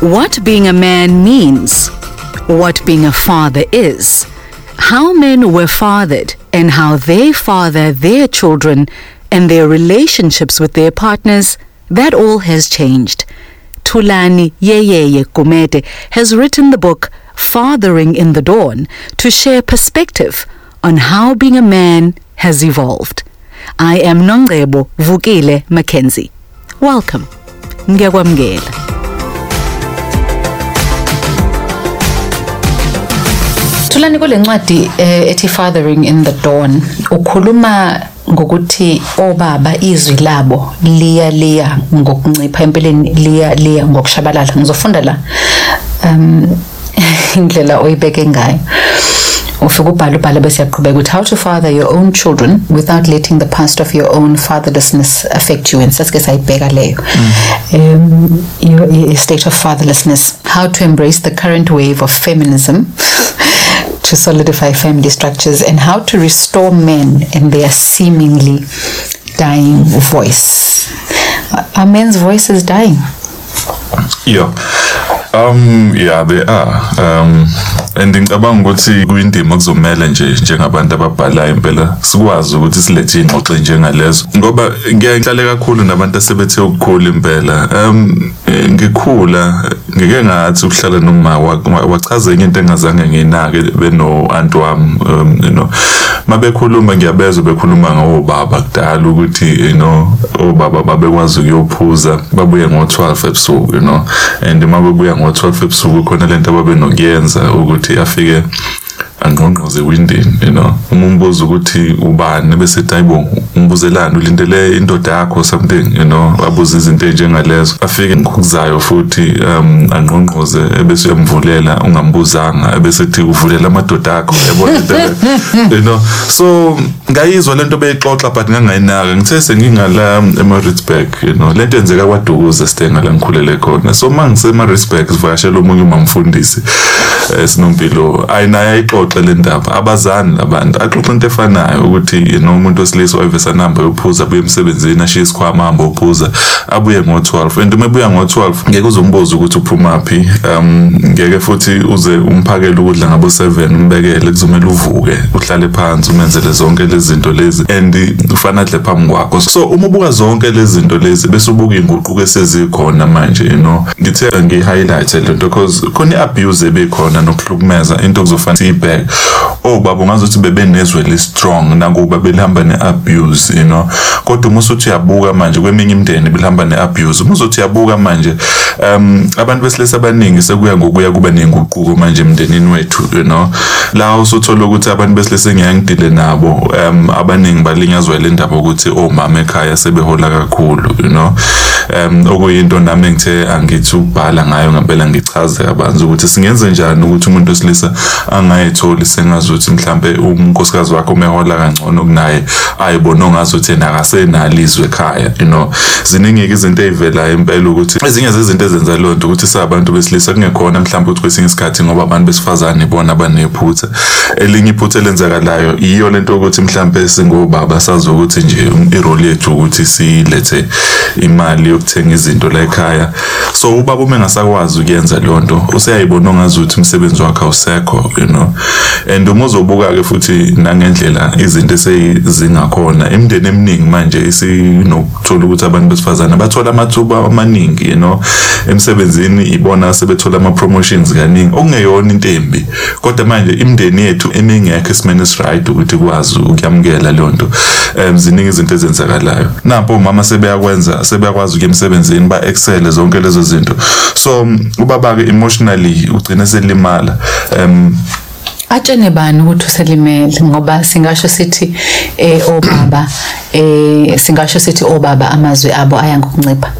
what being a man means, what being a father is, how men were fathered, and how they father their children and their relationships with their partners, that all has changed. Tulani Yeyeye Gumede has written the book Fathering in the Dawn to share perspective on how being a man has evolved. I am Nongebo Vukile Mackenzie. Welcome. Ngiyakwamukela. Thulani kule ncwadi eh, ethi Fathering in the Dawn ukhuluma ngokuthi obaba izwi labo liya liya ngokuncipha empeleni liya liya ngokushabalala. Ngizofunda la um indlela oyibeke ngayo. Ufike ubhale ubhale bese yaqhubeka ukuthi how to father your own children without letting the past of your own fatherlessness affect you. And sasike sayibheka leyo. Um your, your state of fatherlessness. How to embrace the current wave of feminism to solidify family structures and how to restore men in their seemingly dying voice are men's voices dying Yeah. Um yeah they are. Um and ngicabanga ukuthi kuyindima kuzomela nje njengabantu ababhalayo impela. Sikwazi ukuthi silethe ingxoxo njengalezo ngoba ngiyahlale kakhulu nabantu asebethe ukukhula impela. Um ngikhula ngike ngathi ukuhlala noma wachaza enye into engazange nginake beno anti wami. Um you know mabekhuluma ngiyabezwa bekhuluma ngobaba kudala ukuthi you know obaba babekwazi ukuyophuza babuye ngo12 ebusuku you know. And uma bebuya ngo12 ebusuku khona lento ababenokuyenza ukuthi afike angqongqoze windini you know. Uma umbuza ukuthi ubani bese ethi ayibo umbuzelani ulindele indoda yakho something you know abuza izinto ezinjengalezo afike ngokuzayo futhi um angqongqoze ebese uyamvulela ungambuzanga ebese ethi uvulela amadoda akho yabona? You know so ngayizwa lento beyixoxa but ngangayinaka ngithe sengingala eMaritzburg you know. Lento yenzeka kwaDukuza sithenga la ngikhulele khona. So mangise eMaritzburg sivakashela omunye umamfundisi esinompilo ayinaye ayixoxe le ndaba. Abazani labantu axoxa into efanayo ukuthi you know umuntu wesilisa wayevesa namba yophuza abuye emsebenzini ashiye isikhwama ahamba ophuza abuye ngo12 and uma ebuya ngo12 ngeke uzombuza ukuthi uphumaphi um ngeke futhi uze umphakele ukudla ngabo 7 umbekele kuzomela uvuke uhlale phansi umenzele zonke lezi zinto lezi and ufana adle phambi kwakho. So uma ubuka zonke lezi zinto lezi bese ubuka inguquko esezikhona manje you know. Ngithe ngi-highlight le nto because khona i-abuse ebekhona nokuhlukumeza into kuzofana siyibheke obaba ungazuthi bebenezwe li strong nakuba belihamba ne-abuse you know. Kodwa uma usuthi uyabuka manje kweminye imindeni belihamba ne-abuse. Uma uzothi uyabuka manje um abantu besilisa abaningi sekuya ngokuya kuba nenguquko manje emndenini wethu you know. La usuthola ukuthi abantu besilisa engiyangidile nabo um abaningi balinyazwa le ndaba ukuthi omama ekhaya sebehola kakhulu you know. Um okuyinto nami engithe angithi ukubhala ngayo ngempela ngichaze kabanzi ukuthi singenze njani ukuthi umuntu wesilisa angayitholi sengazuthi mhlambe unkosikazi wakhe umehola kangcono kunaye ayibona ongazuthi yena akasenalo izwe ekhaya you know. Ziningi izinto ezivelayo impela ukuthi ezinye zezinto ezenza leyo nto ukuthi sabantu besilisa kungekhona mhlawumbe ukuthi kwesinye isikhathi ngoba abantu besifazane ibona abanephutha elinye iphutha elenzakalayo iyo lento ukuthi mhlawumbe singobaba sazi ukuthi nje irole yethu ukuthi silethe imali yokuthenga izinto la ekhaya. So ubaba uma engasakwazi ukuyenza leyo nto useyayibona ongazuthi umsebenzi wakhe awusekho you know. And uma uzobuka ke futhi nangendlela izinto esezingakhona imindeni eminingi manje isinokuthola ukuthi abantu besifazane bathola amathuba amaningi you know. Emsebenzini ibona sebethola ama promotions kaningi. Okungeyona into embi kodwa manje imindeni yethu emingekho esimene right ukuthi kwazi ukuyamukela leyo nto. Um ziningi izinto ezenzakalayo. Nampo umama sebeyakwenza sebeyakwazi ukuya emsebenzini ba excel zonke lezo zinto. So ubaba ke emotionally ugcina selimala. Um atshene bani ukuthi uselimele? Ngoba singasho sithi eh obaba eh singasho sithi obaba amazwi abo aya ngokuncipha.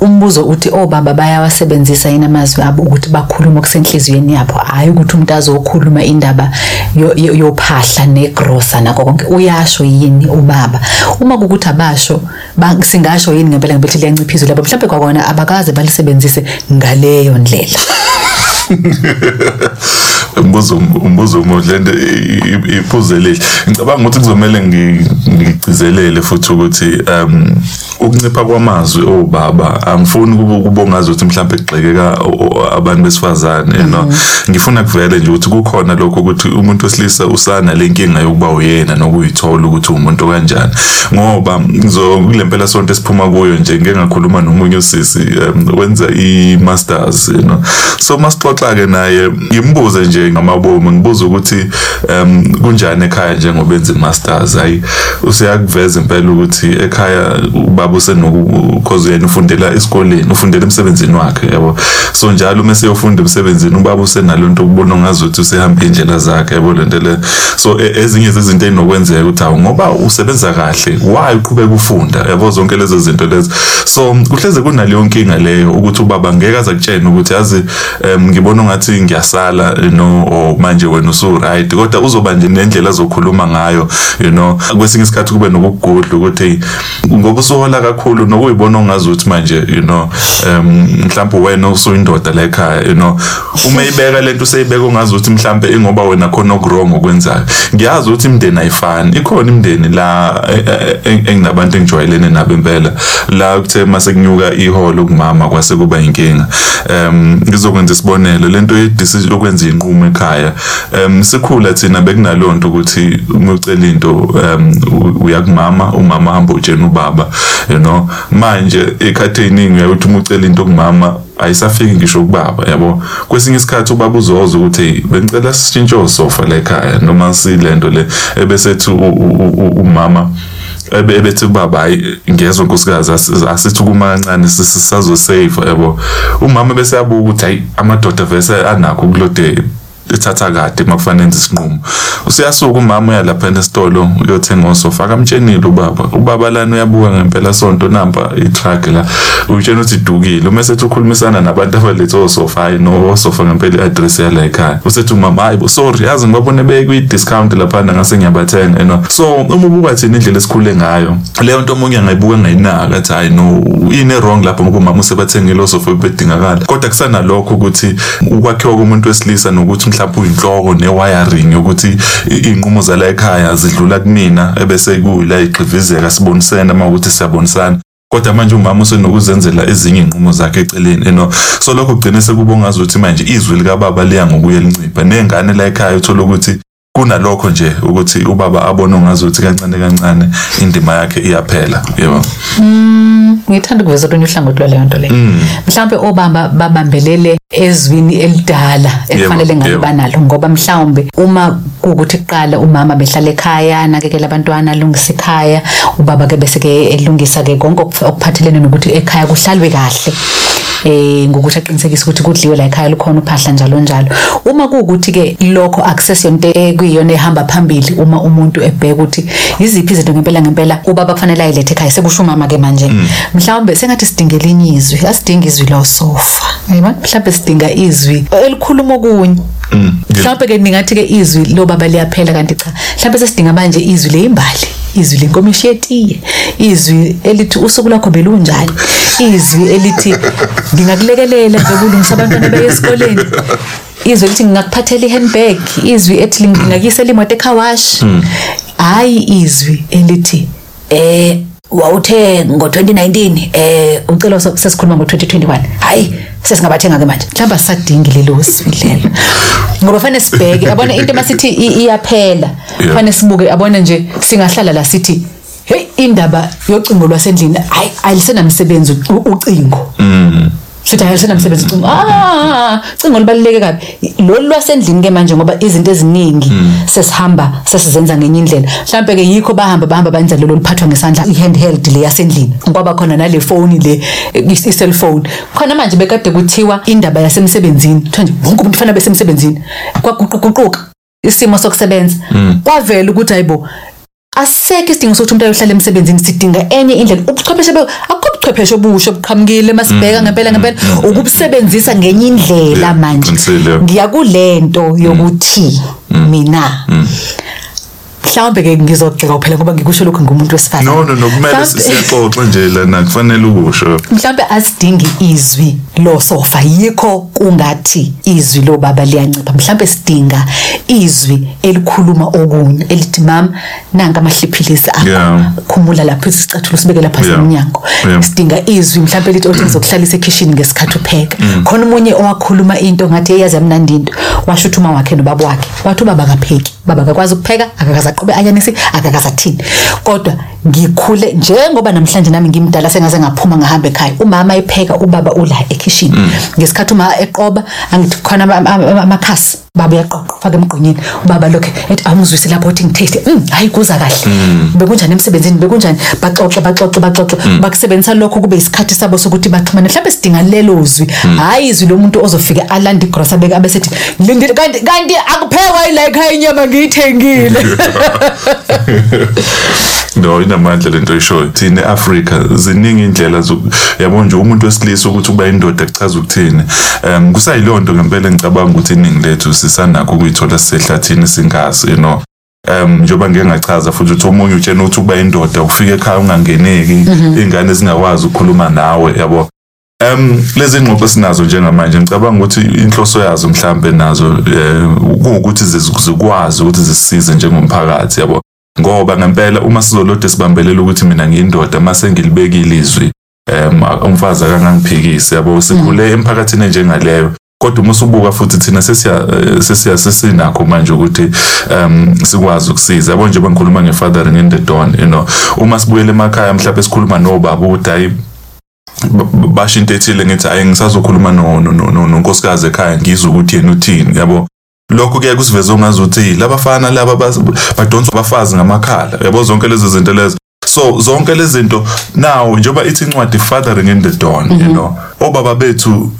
Umbuzo uthi obaba bayawasebenzisa yini amazwi abo ukuthi bakhuluma okusenhliziyweni yabo? Hayi ukuthi umuntu azokhuluma indaba yophahla negrosa nako konke. Uyasho yini ubaba? Uma kukuthi abasho singasho yini ngempela ngempela liyanciphizwa labo mhlawumbe kwakona abakaze balisebenzise ngaleyo ndlela. umbuzo umbuzo umuhle and iphuze lihle ngicabanga ukuthi kuzomela ngigcizelele futhi ukuthi um ukuncipha kwamazwi obaba angifuni kube kubongaza ukuthi mhlawumbe kugxekeka abantu besifazane you know. Ngifuna kuvele nje ukuthi kukhona lokho ukuthi umuntu wesilisa usana lenkinga yokuba uyena nokuyithola ukuthi umuntu kanjani ngoba ngizo kule mpela sonto esiphuma kuyo nje ngeke ngakhuluma nomunye usisi wenza i-masters you know. So masixoxa ke naye ngimbuze nje ngamabomu ngibuza ukuthi kunjani ekhaya njengoba enza i-masters? Hayi usiyakuveza impela ukuthi ekhaya ubaba usenoku cause yena ufundela esikoleni ufundela emsebenzini wakhe yabo? So njalo uma seyofunda emsebenzini ubaba usenalo nto ukubona ngazuthi usehamba indlela zakhe yabo? Lento le. So e- ezinye zezinto ezinokwenzeka ukuthi awu ngoba usebenza kahle why uqhubeka ufunda? Yabo zonke lezo zinto lezo. So kuhleze kunaleyo nkinga leyo ukuthi ubaba ngeke aze akutshene ukuthi yazi ngibona ngathi ngiyasala you know manje wena usu right kodwa uzoba nje nendlela azokhuluma ngayo you know? Kwesinye isikhathi kube nokugudla ukuthi ngoba usuhola kakhulu nokuyibona ongazuthi manje you know mhlawumbe wena usuyindoda la ekhaya you know. Uma ibeka lento useyibeka ongazuthi mhlawumbe ingoba wena khona okurong okwenzayo. Ngiyazi ukuthi imndeni ayifani. Ikhona imndeni la e- e- e- enginabantu engijwayelene nabo impela. La kuthe mase kunyuka iholo kumama kwase kuba inkinga. Em ngizokwenza isibonelo. Lento yedecision okwenza inqumo ekhaya em sikhula thina bekunalonto ukuthi uma ucela into em u- uya kumama umama hamba utshena ubaba. You know. Manje ekhathi eziningi uyakuthi uma ucela into kumama ayisafiki ngisho kubaba yabo? Kwesinye isikhathi ubaba uzoza ukuthi hey bengicela sitshintshe osofa la ekhaya. Noma silento le ebesethi u- u- u- umama ebe ebethi baba hayi ngezwe nkosikazi asi- asithi kuma kancane sisazo save yabo? Umama bese yabuka ukuthi hayi amadoda vese anakho ukulode ethatha kade makufanele enze isinqumo. Usiyasuka umama uya lapha esitolo uyothenga osofa akamtshenile ubaba. Ubaba lana uyabuka ngempela sonto namba i-truck la. Utshena ukuthi idukile uma esethi ukhulumisana nabantu abalethe osofa hayi no osofa ngempela i-address yala ekhaya. Usethi umama hayi sorry yazi ngibabone bekwi-discount laphana ngase ngiyabathenga know. So uma ubuka thina indlela esikhule ngayo leyo nto omunye angayibuka ngayinaka athi hayi no yini wrong lapho ngoba umama usebathengile osofa bedingakala kodwa kusanalokho ukuthi ukwakhiwa komuntu wesilisa nokuthi mhlawumbe uyinhloko ne-wiring yokuthi i- iy'nqumo zala ekhaya zidlula kumina ebese kuyila igxivizeka sibonisene uma ukuthi siyabonisana. Kodwa manje umama usenokuzenzela ezinye iy'nqumo zakhe eceleni you know. So lokho kugcine sekubongaza ukuthi manje izwi likababa liya ngokuye lincipha ney'ngane la ekhaya uthola ukuthi kunalokho nje ukuthi ubaba abone ongazuthi kancane kancane indima yakhe iyaphela yebo ngithanda ukuveza olunye uhlangothi lwaleyo nto leyo. Mhlawumbe obaba babambelele ezwini elidala ekufanele ngabe banalo ngoba mhlawumbe uma kuwukuthi kuqala umama behlala ekhaya anakekela abantwana alungisa ikhaya ubaba ke bese ke elungisa ke konke okuphathelene nokuthi ekhaya kuhlalwe kahle. Eh ngokuthi aqinisekise ukuthi kudliwe la ekhaya lukhona uphahla njalo njalo. Uma kuwukuthi ke lokho akusesiyonto ekuyiyona ehamba phambili uma umuntu ebheka ukuthi yiziphi izinto ngempela ngempela ubaba kufanele ayilethe ekhaya sekusho umama ke manje mhlawumbe sengathi sidinga elinye izwi asidinga izwi losofa yebo mhlawumbe sidinga izwi elikhuluma okunye. Mhlawumbe ke ningathi ke izwi lo baba liyaphela kanti cha mhlawumbe sesidinga manje izwi leyimbali izwi lenkomishi yetiye izwi elithi usuku lwakho belunjani izwi elithi ngingakulekelela bekulungisa abantwana beye esikoleni. Izwi elithi ngingakuphathela i-handbag izwi ethi ngingakuyisela imoto ekhawashi. Hayi izwi elithi eh wawuthe ngo-2019 eh umcelo so- sesikhuluma ngo-2021 hayi sesingabathenga ke manje. Mhlawumbe asisadingi lelo zwi lelo ngoba fanele sibheke yabona into masithi iyaphela. Fanele sibuke abona nje singahlala la sithi hey indaba yocingo lwasendlini hayi alisenamsebenzi u- ucingo. Sithi hayi alisenamsebenzi ucingo. Ah ucingo libaluleke kabi. Lolu lwasendlini ke manje ngoba izinto eziningi sesihamba sesizenza ngenye indlela. Mhlawumbe ke yikho bahamba bahamba benza lelo liphathwa ngesandla i-handheld le yasendlini. Ngoba khona nale phone le i-cellphone. Khona manje bekade kuthiwa indaba yasemsebenzini kuthiwa nje wonke umuntu fanele besemsebenzini kwaguquguquka isimo sokusebenza. Kwavela ukuthi hayibo asekho isidingo sokuthi umuntu ayohlala emsebenzini sidinga enye indlela. Ubuchwepheshe akukho ubuchwepheshe obusha obuqhamukile masibheka ngempela ngempela. ukubusebenzisa ngenye indlela manje. ngiya kulento yokuthi mina mhlawumbe ke ngizogxeka phela ngoba ngikusho lokhu ngumuntu wesifazane. No no no kumele Mhlawumbe- siyaxoxa nje lana kufanele ukusho. Mhlawumbe asidingi izwi lo sofa yikho kungathi izwi lo baba liyancipha. Mhlawumbe sidinga izwi elikhuluma okunye elithi mama nanka amahliphilisi akho. Yeah. khumula lapho isicathulo sibeke lapha Yeah. semnyango Yeah. sidinga izwi mhlawumbe lithi othi ngizokuhlalisa ekhishini ngesikhathi upheka. Mm. khona omunye owakhuluma into ngathi eyazi yamnandi into. Washo ukuthi uma wakhe nobaba wakhe. Wathi ubaba akapheki. Ubaba akakwazi ukupheka akakaze aqobe ayanisi akakaze athini kodwa ngikhule njengoba namhlanje nami ngimdala sengaze ngaphuma ngahamba ekhaya. Umama epheka ubaba ula ekhishini. Mm. ngesikhathi uma eqoba angithi khona ama- ama- amakhasi. Baba uyaqoqa ufake emgqonyeni ubaba lokho ethi awungizwisi lapho uthi ngitaste mm hayi kuza kahle. Mm. bekunjani emsebenzini? Bekunjani? Baxoxe baxoxe baxoxe. Bakusebenzisa lokho kube isikhathi sabo sokuthi baxhumane mhlawumbe sidinga lelo zwi. Hayi izwi lomuntu ozofika alanda igrosa beka abesethi lindile kanti kanti akuphekwa ila ekhaya inyama ngiyithengile. No inamandla lento oyishoyo thina e-afrika ziningi indlela zoku- yabo nje umuntu wesilisa ukuthi ukuba indoda kuchaza ukuthini. Um kusayiloo nto ngempela ngicabanga ukuthi iningi lethu sisanakho ukuyithola sisehlathini singazi you know. Um njengoba ngike ngachaza futhi ukuthi omunye utshena ukuthi ukuba indoda ufika ekhaya ungangeneki iy'ngane zingakwazi ukukhuluma nawe yabo. Um lezi ngxoxo esinazo njengamanje ngicabanga ukuthi inhloso yazo mhlambe nazo eh kuwukuthi ziz- zikwazi ukuthi zisisize njengomphakathi yabo. Ngoba ngempela uma sizolode sibambelela ukuthi mina ngiyindoda mase ngilibekile izwi um umfazi akangangiphikisi yabo. Sikhule emphakathini enjengaleyo. Kodwa uma usubuka futhi thina sesiya eh, sesiya sesinakho manje ukuthi um sikwazi ukusiza. Yabo nje bangikhuluma ngefathering in the dawn you know. Uma sibuyele emakhaya mhlawumbe sikhuluma nobaba ukuthi hayi basho into ethile ngithi hayi ngisazokhuluma no- no- no- no- nonkosikazi ekhaya ngizwe ukuthi yena uthini. Yabo? Lokho kuye kusiveze ongazuthi labafana laba badonswa abafazi ngamakhala. Yabo? Zonke lezi zinto lezo. So zonke lezi zinto now njengoba ithi incwadi fathering in the dawn you know obaba bethu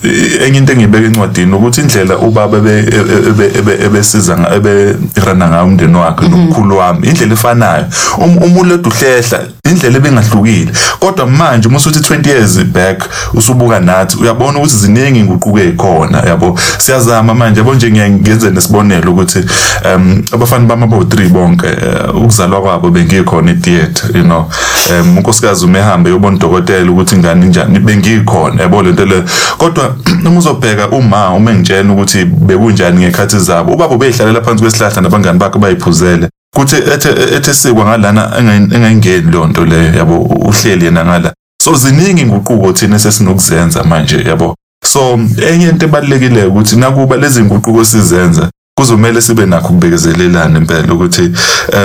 enye into engibeka encwadini ukuthi indlela ubaba ebe- ebe- ebesiza eberana ngayo umndeni wakhe nomkhulu wami indlela efanayo. Um- uma ulodu uhlehla indlela ebengahlukile. Kodwa manje uma usuthi 20 years back usubuka nathi uyabona ukuthi ziningi inguquko ezikhona yabo? Siyazama manje yabo? Nje ngiyenze nesibonelo ukuthi um abafana bami abo 3 bonke eh, ukuzalwa kwabo bengikhona etheater you know. Um unkosikazi umehamba yobona udokotela ukuthi ingane injani bengikhona yabo lento le. Kodwa uma uzobheka uma uma ngitshena ukuthi bekunjani ngekhathi zabo ubaba ubeyihlalela phansi kwesihlahla nabangani bakhe bayiphuzele. Kuthi ethe ethe sikwa ngalana engayi- engayingeni leyo nto leyo yabo uhleli yena ngala. So ziningi inguquko thina esesinokuzenza manje yabo. So enye into ebalulekile ukuthi nakuba lezi nguquko sizenza kuzomela sibe nakho ukubekezelelana impela ukuthi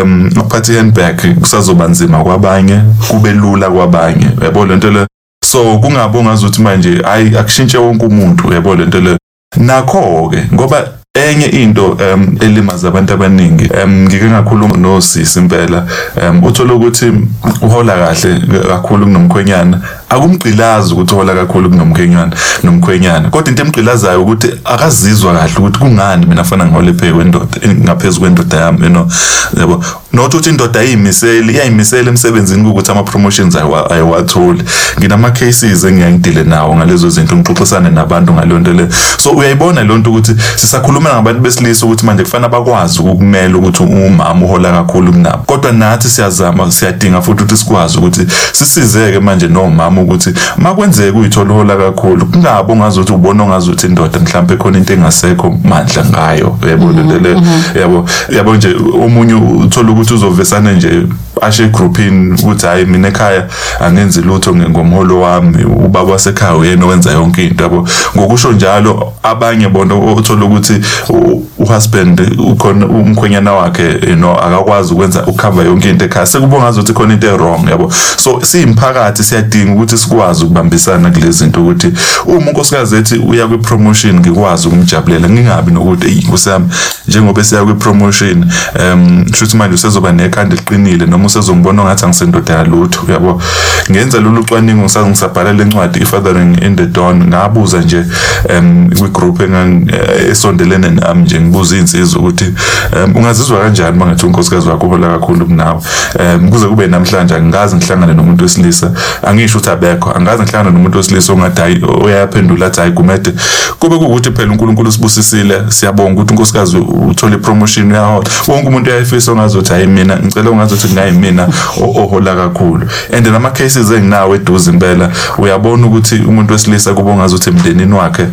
um ukuphatha i-handbag kusazoba nzima kwabanye kube lula kwabanye. Yabo lento le. So kungabe ungazuthi manje hayi akushintshe wonke umuntu. Yabo lento le. Nakho ke ngoba enye into um elimaza abantu abaningi um ngike ngakhuluma nosisi impela um uthola ukuthi uhola kahle kakhulu kunomkhwenyana. Akumgqilazi ukuthi uhola kakhulu kunomkhwenyana nomkhwenyana. Kodwa into emgqilazayo ukuthi akazizwa kahle ukuthi kungani mina fana ngihole phe kwendoda ngaphezulu kwendoda yami you know? Yabo? Not ukuthi indoda ayimiseli iyayimisela emsebenzini ukuthi ama promotions ayiwa- ayiwatholi. Nginama cases engiyangidile nawo ngalezo zinto ngixoxisane nabantu ngaleyo nto le. So uyayibona le nto ukuthi sisakhuluma ngabantu besilisa ukuthi manje kufanele bakwazi ukumela ukuthi umama uhola kakhulu kunabo kodwa nathi siyazama siyadinga futhi ukuthi sikwazi ukuthi sisizeke manje nomama ukuthi makwenzeka uyithola uhola kakhulu kungabi ongazuthi ubona ongazuthi indoda mhlawumbe khona into engasekho mandla ngayo. Yabo lento le yabo yabo nje omunye uthola ukuthi uzovesana nje ashe groupini ukuthi hayi mina ekhaya angenzi lutho ngomholo wami ubaba wasekhaya uyena owenza yonke into. Yabo ngokusho njalo abanye bona uthola ukuthi uhusband ukhona umkhwenyana wakhe you know akakwazi ukwenza ukhava yonke into ekhaya. Sekubonga ngazuthi khona into wrong yabo. So siyimphakathi siyadinga ukuthi sikwazi ukubambisana kulezi zinto ukuthi uma unkosikazi ethi uya kwi promotion ngikwazi ukumjabulela ngingabi nokuthi eyi kusami njengoba siya kwi promotion um shuthi manje usezoba nekhanda eliqinile noma usezongibona ngathi angisendoda yalutho yabo. Ngenza lolu cwaningo ngisabhala lencwadi i-fathering in the dawn ngabuza nje um kwi-group engang- eh, esondelene nami nje ngibuza iy'nsizwa ukuthi ungazizwa kanjani uma ngathi unkosikazi wakho uhola kakhulu kunawe? Kuze kube namhlanje angikaze ngihlangane nomuntu wesilisa. Angisho ukuthi abekho angikaze ngihlangane nomuntu wesilisa ongathi hayi oyaphendula athi hayi kumede kube kuwukuthi phela unkulunkulu usibusisile. Siyabonga ukuthi unkosikazi uthole ipromotion uyahola wonke umuntu uyayifisa ongazuthi hayi mina ngicela ungazuthi kungayimina o- ohola kakhulu. And nama cases enginawo eduze impela uyabona ukuthi umuntu wesilisa kuba ungazuthi emndenini wakhe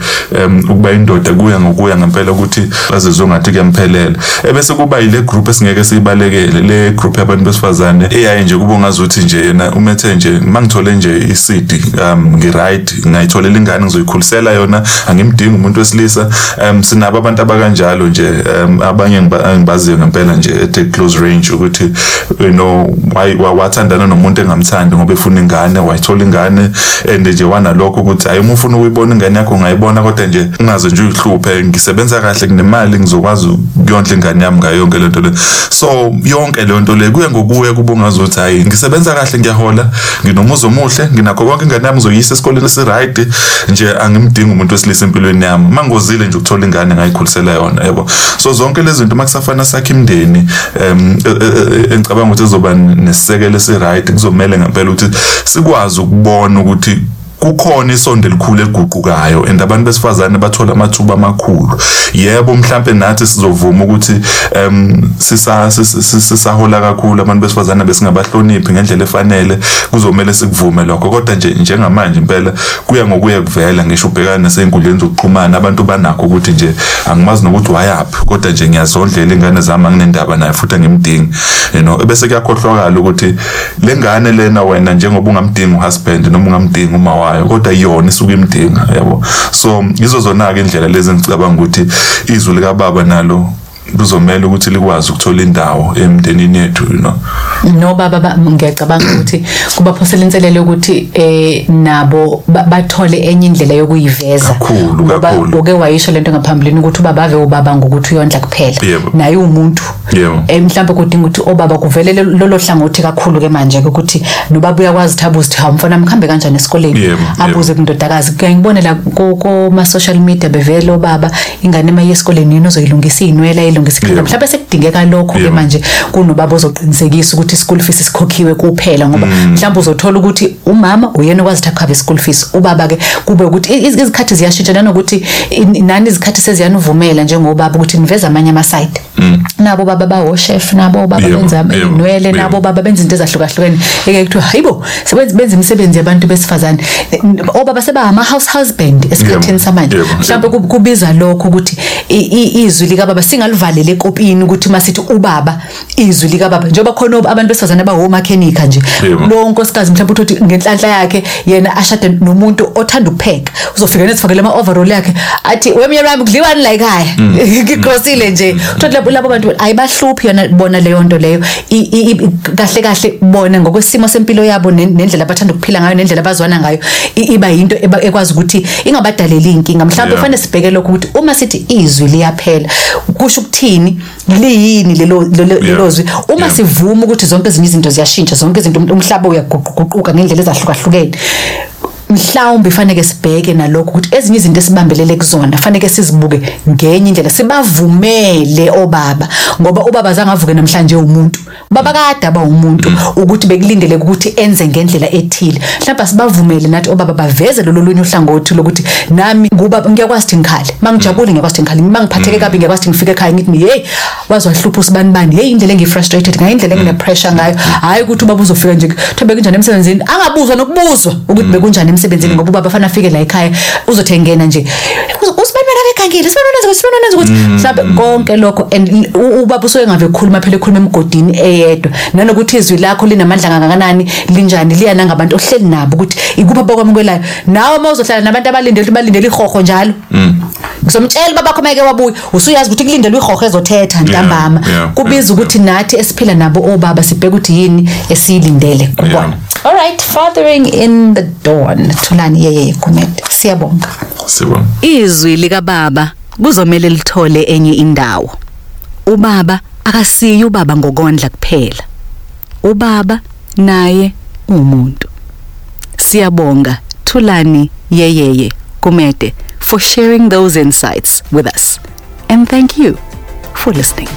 ukuba indoda kuya ngokuya ngempela ukuthi bazizwe ngathi kuyamphelela ebese kuba yile group esingeke siyibalekele le group yabantu besifazane eyaye nje kuba ungazuthi nje yena umethe nje mangithole nje isidi um ngiright ngayitholela ingane ngizoyikhulisela yona angimdingi umuntu wesilisa. Um sinabo abantu abakanjalo nje um abanye engibaziyo ngempela nje at close range ukuthi you know why wa- wathandana nomuntu engamthandi ngoba efuna ingane wayithola ingane and nje wanalokho ukuthi hayi uma ufuna ukuyibona ingane yakho ungayibona kodwa nje ungaze nje uyihluphe ngisebenza kahle kunemali ngizokwazi ukuyondla ingane yami ngayo yonke lento le. So yonke le nto le kuya ngokuya kuba ungazothi hayi ngisebenza kahle ngiyahola nginomuzi omuhle nginakho konke ingane yami ngizoyisa esikoleni esiright nje angimdingi umuntu wesilisa empilweni yami. Mangozile nje ukuthola ingane ngayikhulisela yona yabo so zonke lezi zinto makusafana sakhe imndeni e- e- e- engicabanga ukuthi izoba nesisekelo esiright kuzomela ngempela ukuthi sikwazi ukubona ukuthi kukhona isondo elikhulu eliguqukayo and abantu besifazane bathola amathuba amakhulu. Yebo mhlambe nathi sizovuma ukuthi em sisa sis- sis- sisahola kakhulu abantu besifazane besingabahloniphi ngendlela efanele kuzomela sikuvume lokho. Kodwa nje njengamanje impela kuya ngokuya kuvela ngisho ubhekana nasey'nkundleni zokuxhumana abantu banakho ukuthi nje angimazi nokuthi wayaphi. Kodwa nje ngiyazondlela ingane zami anginendaba naye futhi angimdingi you know. Bese kuyakhohlwakala ukuthi le ngane lena wena njengoba ungamdingi uhusband noma ungamdingi uma wayo kodwa yona isuke imdinga yabo? So izo zona-ke indlela lezi engicabanga ukuthi izwi likababa nalo kuzomela ukuthi likwazi ukuthola indawo emndenini yethu you know? No baba ba- ngiyacabanga ukuthi kuba phosela inselelo ukuthi eh nabo ba- bathole enye indlela yokuyiveza Kakhulu, Ngoba kakhulu. uke wayisho lento ngaphambilini ukuthi ubaba ave ubaba ngokuthi uyondla kuphela Yebo. naye umuntu Yebo. eh mhlawumbe kudinga ukuthi obaba kuvele lelo lolo hlangothi kakhulu ke manje ukuthi nobaba uyakwazi ukuthi abuze ukuthi hawu mfana mkhambe kanjani esikoleni Yebo, abuze kundodakazi kuya ngibonela kuma social media bevele obaba ingane emaye esikoleni yini ozoyilungisa inwele ayilungisa ikhanda Yebo. mhlawumbe sekudingeka lokho ke Yebo. manje kunobaba ozoqinisekisa ukuthi school fees sikhokhiwe kuphela ngoba mhlawumbe uzothola ukuthi umama uyena okwazi ukuthi akhave school fees. Ubaba ke kube ukuthi iz- izikhathi ziyashintsha nanokuthi in- nani izikhathi seziyanuvumela njengobaba ukuthi niveze amanye ama-side. Nabo baba bawo-chef nabo baba Yebo, benza yebo, inwele yebo. nabo baba benza into ezahlukahlukene. Eke kuthiwa hayibo sebenza benza imisebenzi yabantu besifazane. Obaba seba ama-house husband esikhathini Yebo, samanje. yebo, mhlawumbe kub- kubiza lokho ukuthi i- i- izwi likababa singalivalele ekopini ukuthi masithi ubaba izwi likababa. Njengoba khona ob- abantu besifazane abawomakhenika nje Yebo. lo nkosikazi mhlawumbe uthi ngenhlanhla yakhe yena ashade nomuntu othanda ukupheka. Uzofika nezifakele ama-overall yakhe athi wemnyarami kudliwani la ekhaya? Ngikrosile nje. Uthole labo labo bantu ayibahluphi yona bona leyo nto leyo. Kahle kahle bona ngokwesimo sempilo yabo nen- nendlela abathanda ukuphila ngayo nendlela abazwana ngayo iba yinto ekwazi ukuthi ingabadalela iy'nkinga. Mhlawumbe kufanele sibheke lokho ukuthi uma sithi izwi liyaphela kusho ukuthini liyini lelo lelo- zwi? Uma sivuma ukuthi zonke ezinye izinto ziyashintsha zonke izinto umhlaba uyaguquguquka ngendlela ezahlukahlukene mhlawumbe faneke sibheke nalokho ukuthi ezinye izinto esibambelele kuzona faneke sizibuke ngenye indlela sibavumele obaba ngoba ubaba zange avuke namhlanje umuntu. Baba kade aba umuntu ukuthi bekulindeleke ukuthi enze ngendlela ethile. Mhlawumbe sibavumele nathi obaba baveze lolo lunye uhlangothi lokuthi nami ngubaba ngiyakwazi ukuthi ngikhale. Mangijabule ngiyakwazi ukuthi ngikhale mangiphatheke kabi ngiyakwazi ukuthi ngifike ekhaya ngithi hey waziwahlupha usibani bani hey indlela engifrustrated ngayo indlela engine-pressure ngayo. Hhayi ukuthi ubaba uzofika nje kuthiwa bekunjani emsebenzini? Angabuzwa nokubuzwa ukuthi bekunjani emsebenzini ngoba ubaba fanele afike la ekhaya uzothi engena nje "Uz- usibani wena bekhangile usibani wena ukuthi usibani wena ukuthi mhlawumbe konke lokho. And l- u- ubaba usuke ngave khuluma phela ekhuluma emgodini eyedwa. Nanokuthi izwi lakho linamandla kangakanani linjani liya nangabantu ohleli nabo ukuthi ikuphi abakwamukelayo nawe uma uzohlala nabantu abalindele ukuthi balindele ihoho njalo. Ngizomtshela babakho meke wabuya usuyazi ukuthi kulindelwe ihoho ezothetha ntambama. yeah, kubiza yeah, ukuthi nathi esiphila nabo obaba sibheke ukuthi yini esiyilindele kubona Yeah. all right fathering in the dawn. Thulani yeye comment siyabonga. Sibona izwi likababa kuzomela lithole enye indawo. Ubaba akasiyi ubaba ngokondla kuphela. Ubaba naye umuntu. Siyabonga. Thulani yeyeye kumede for sharing those insights with us. And thank you for listening.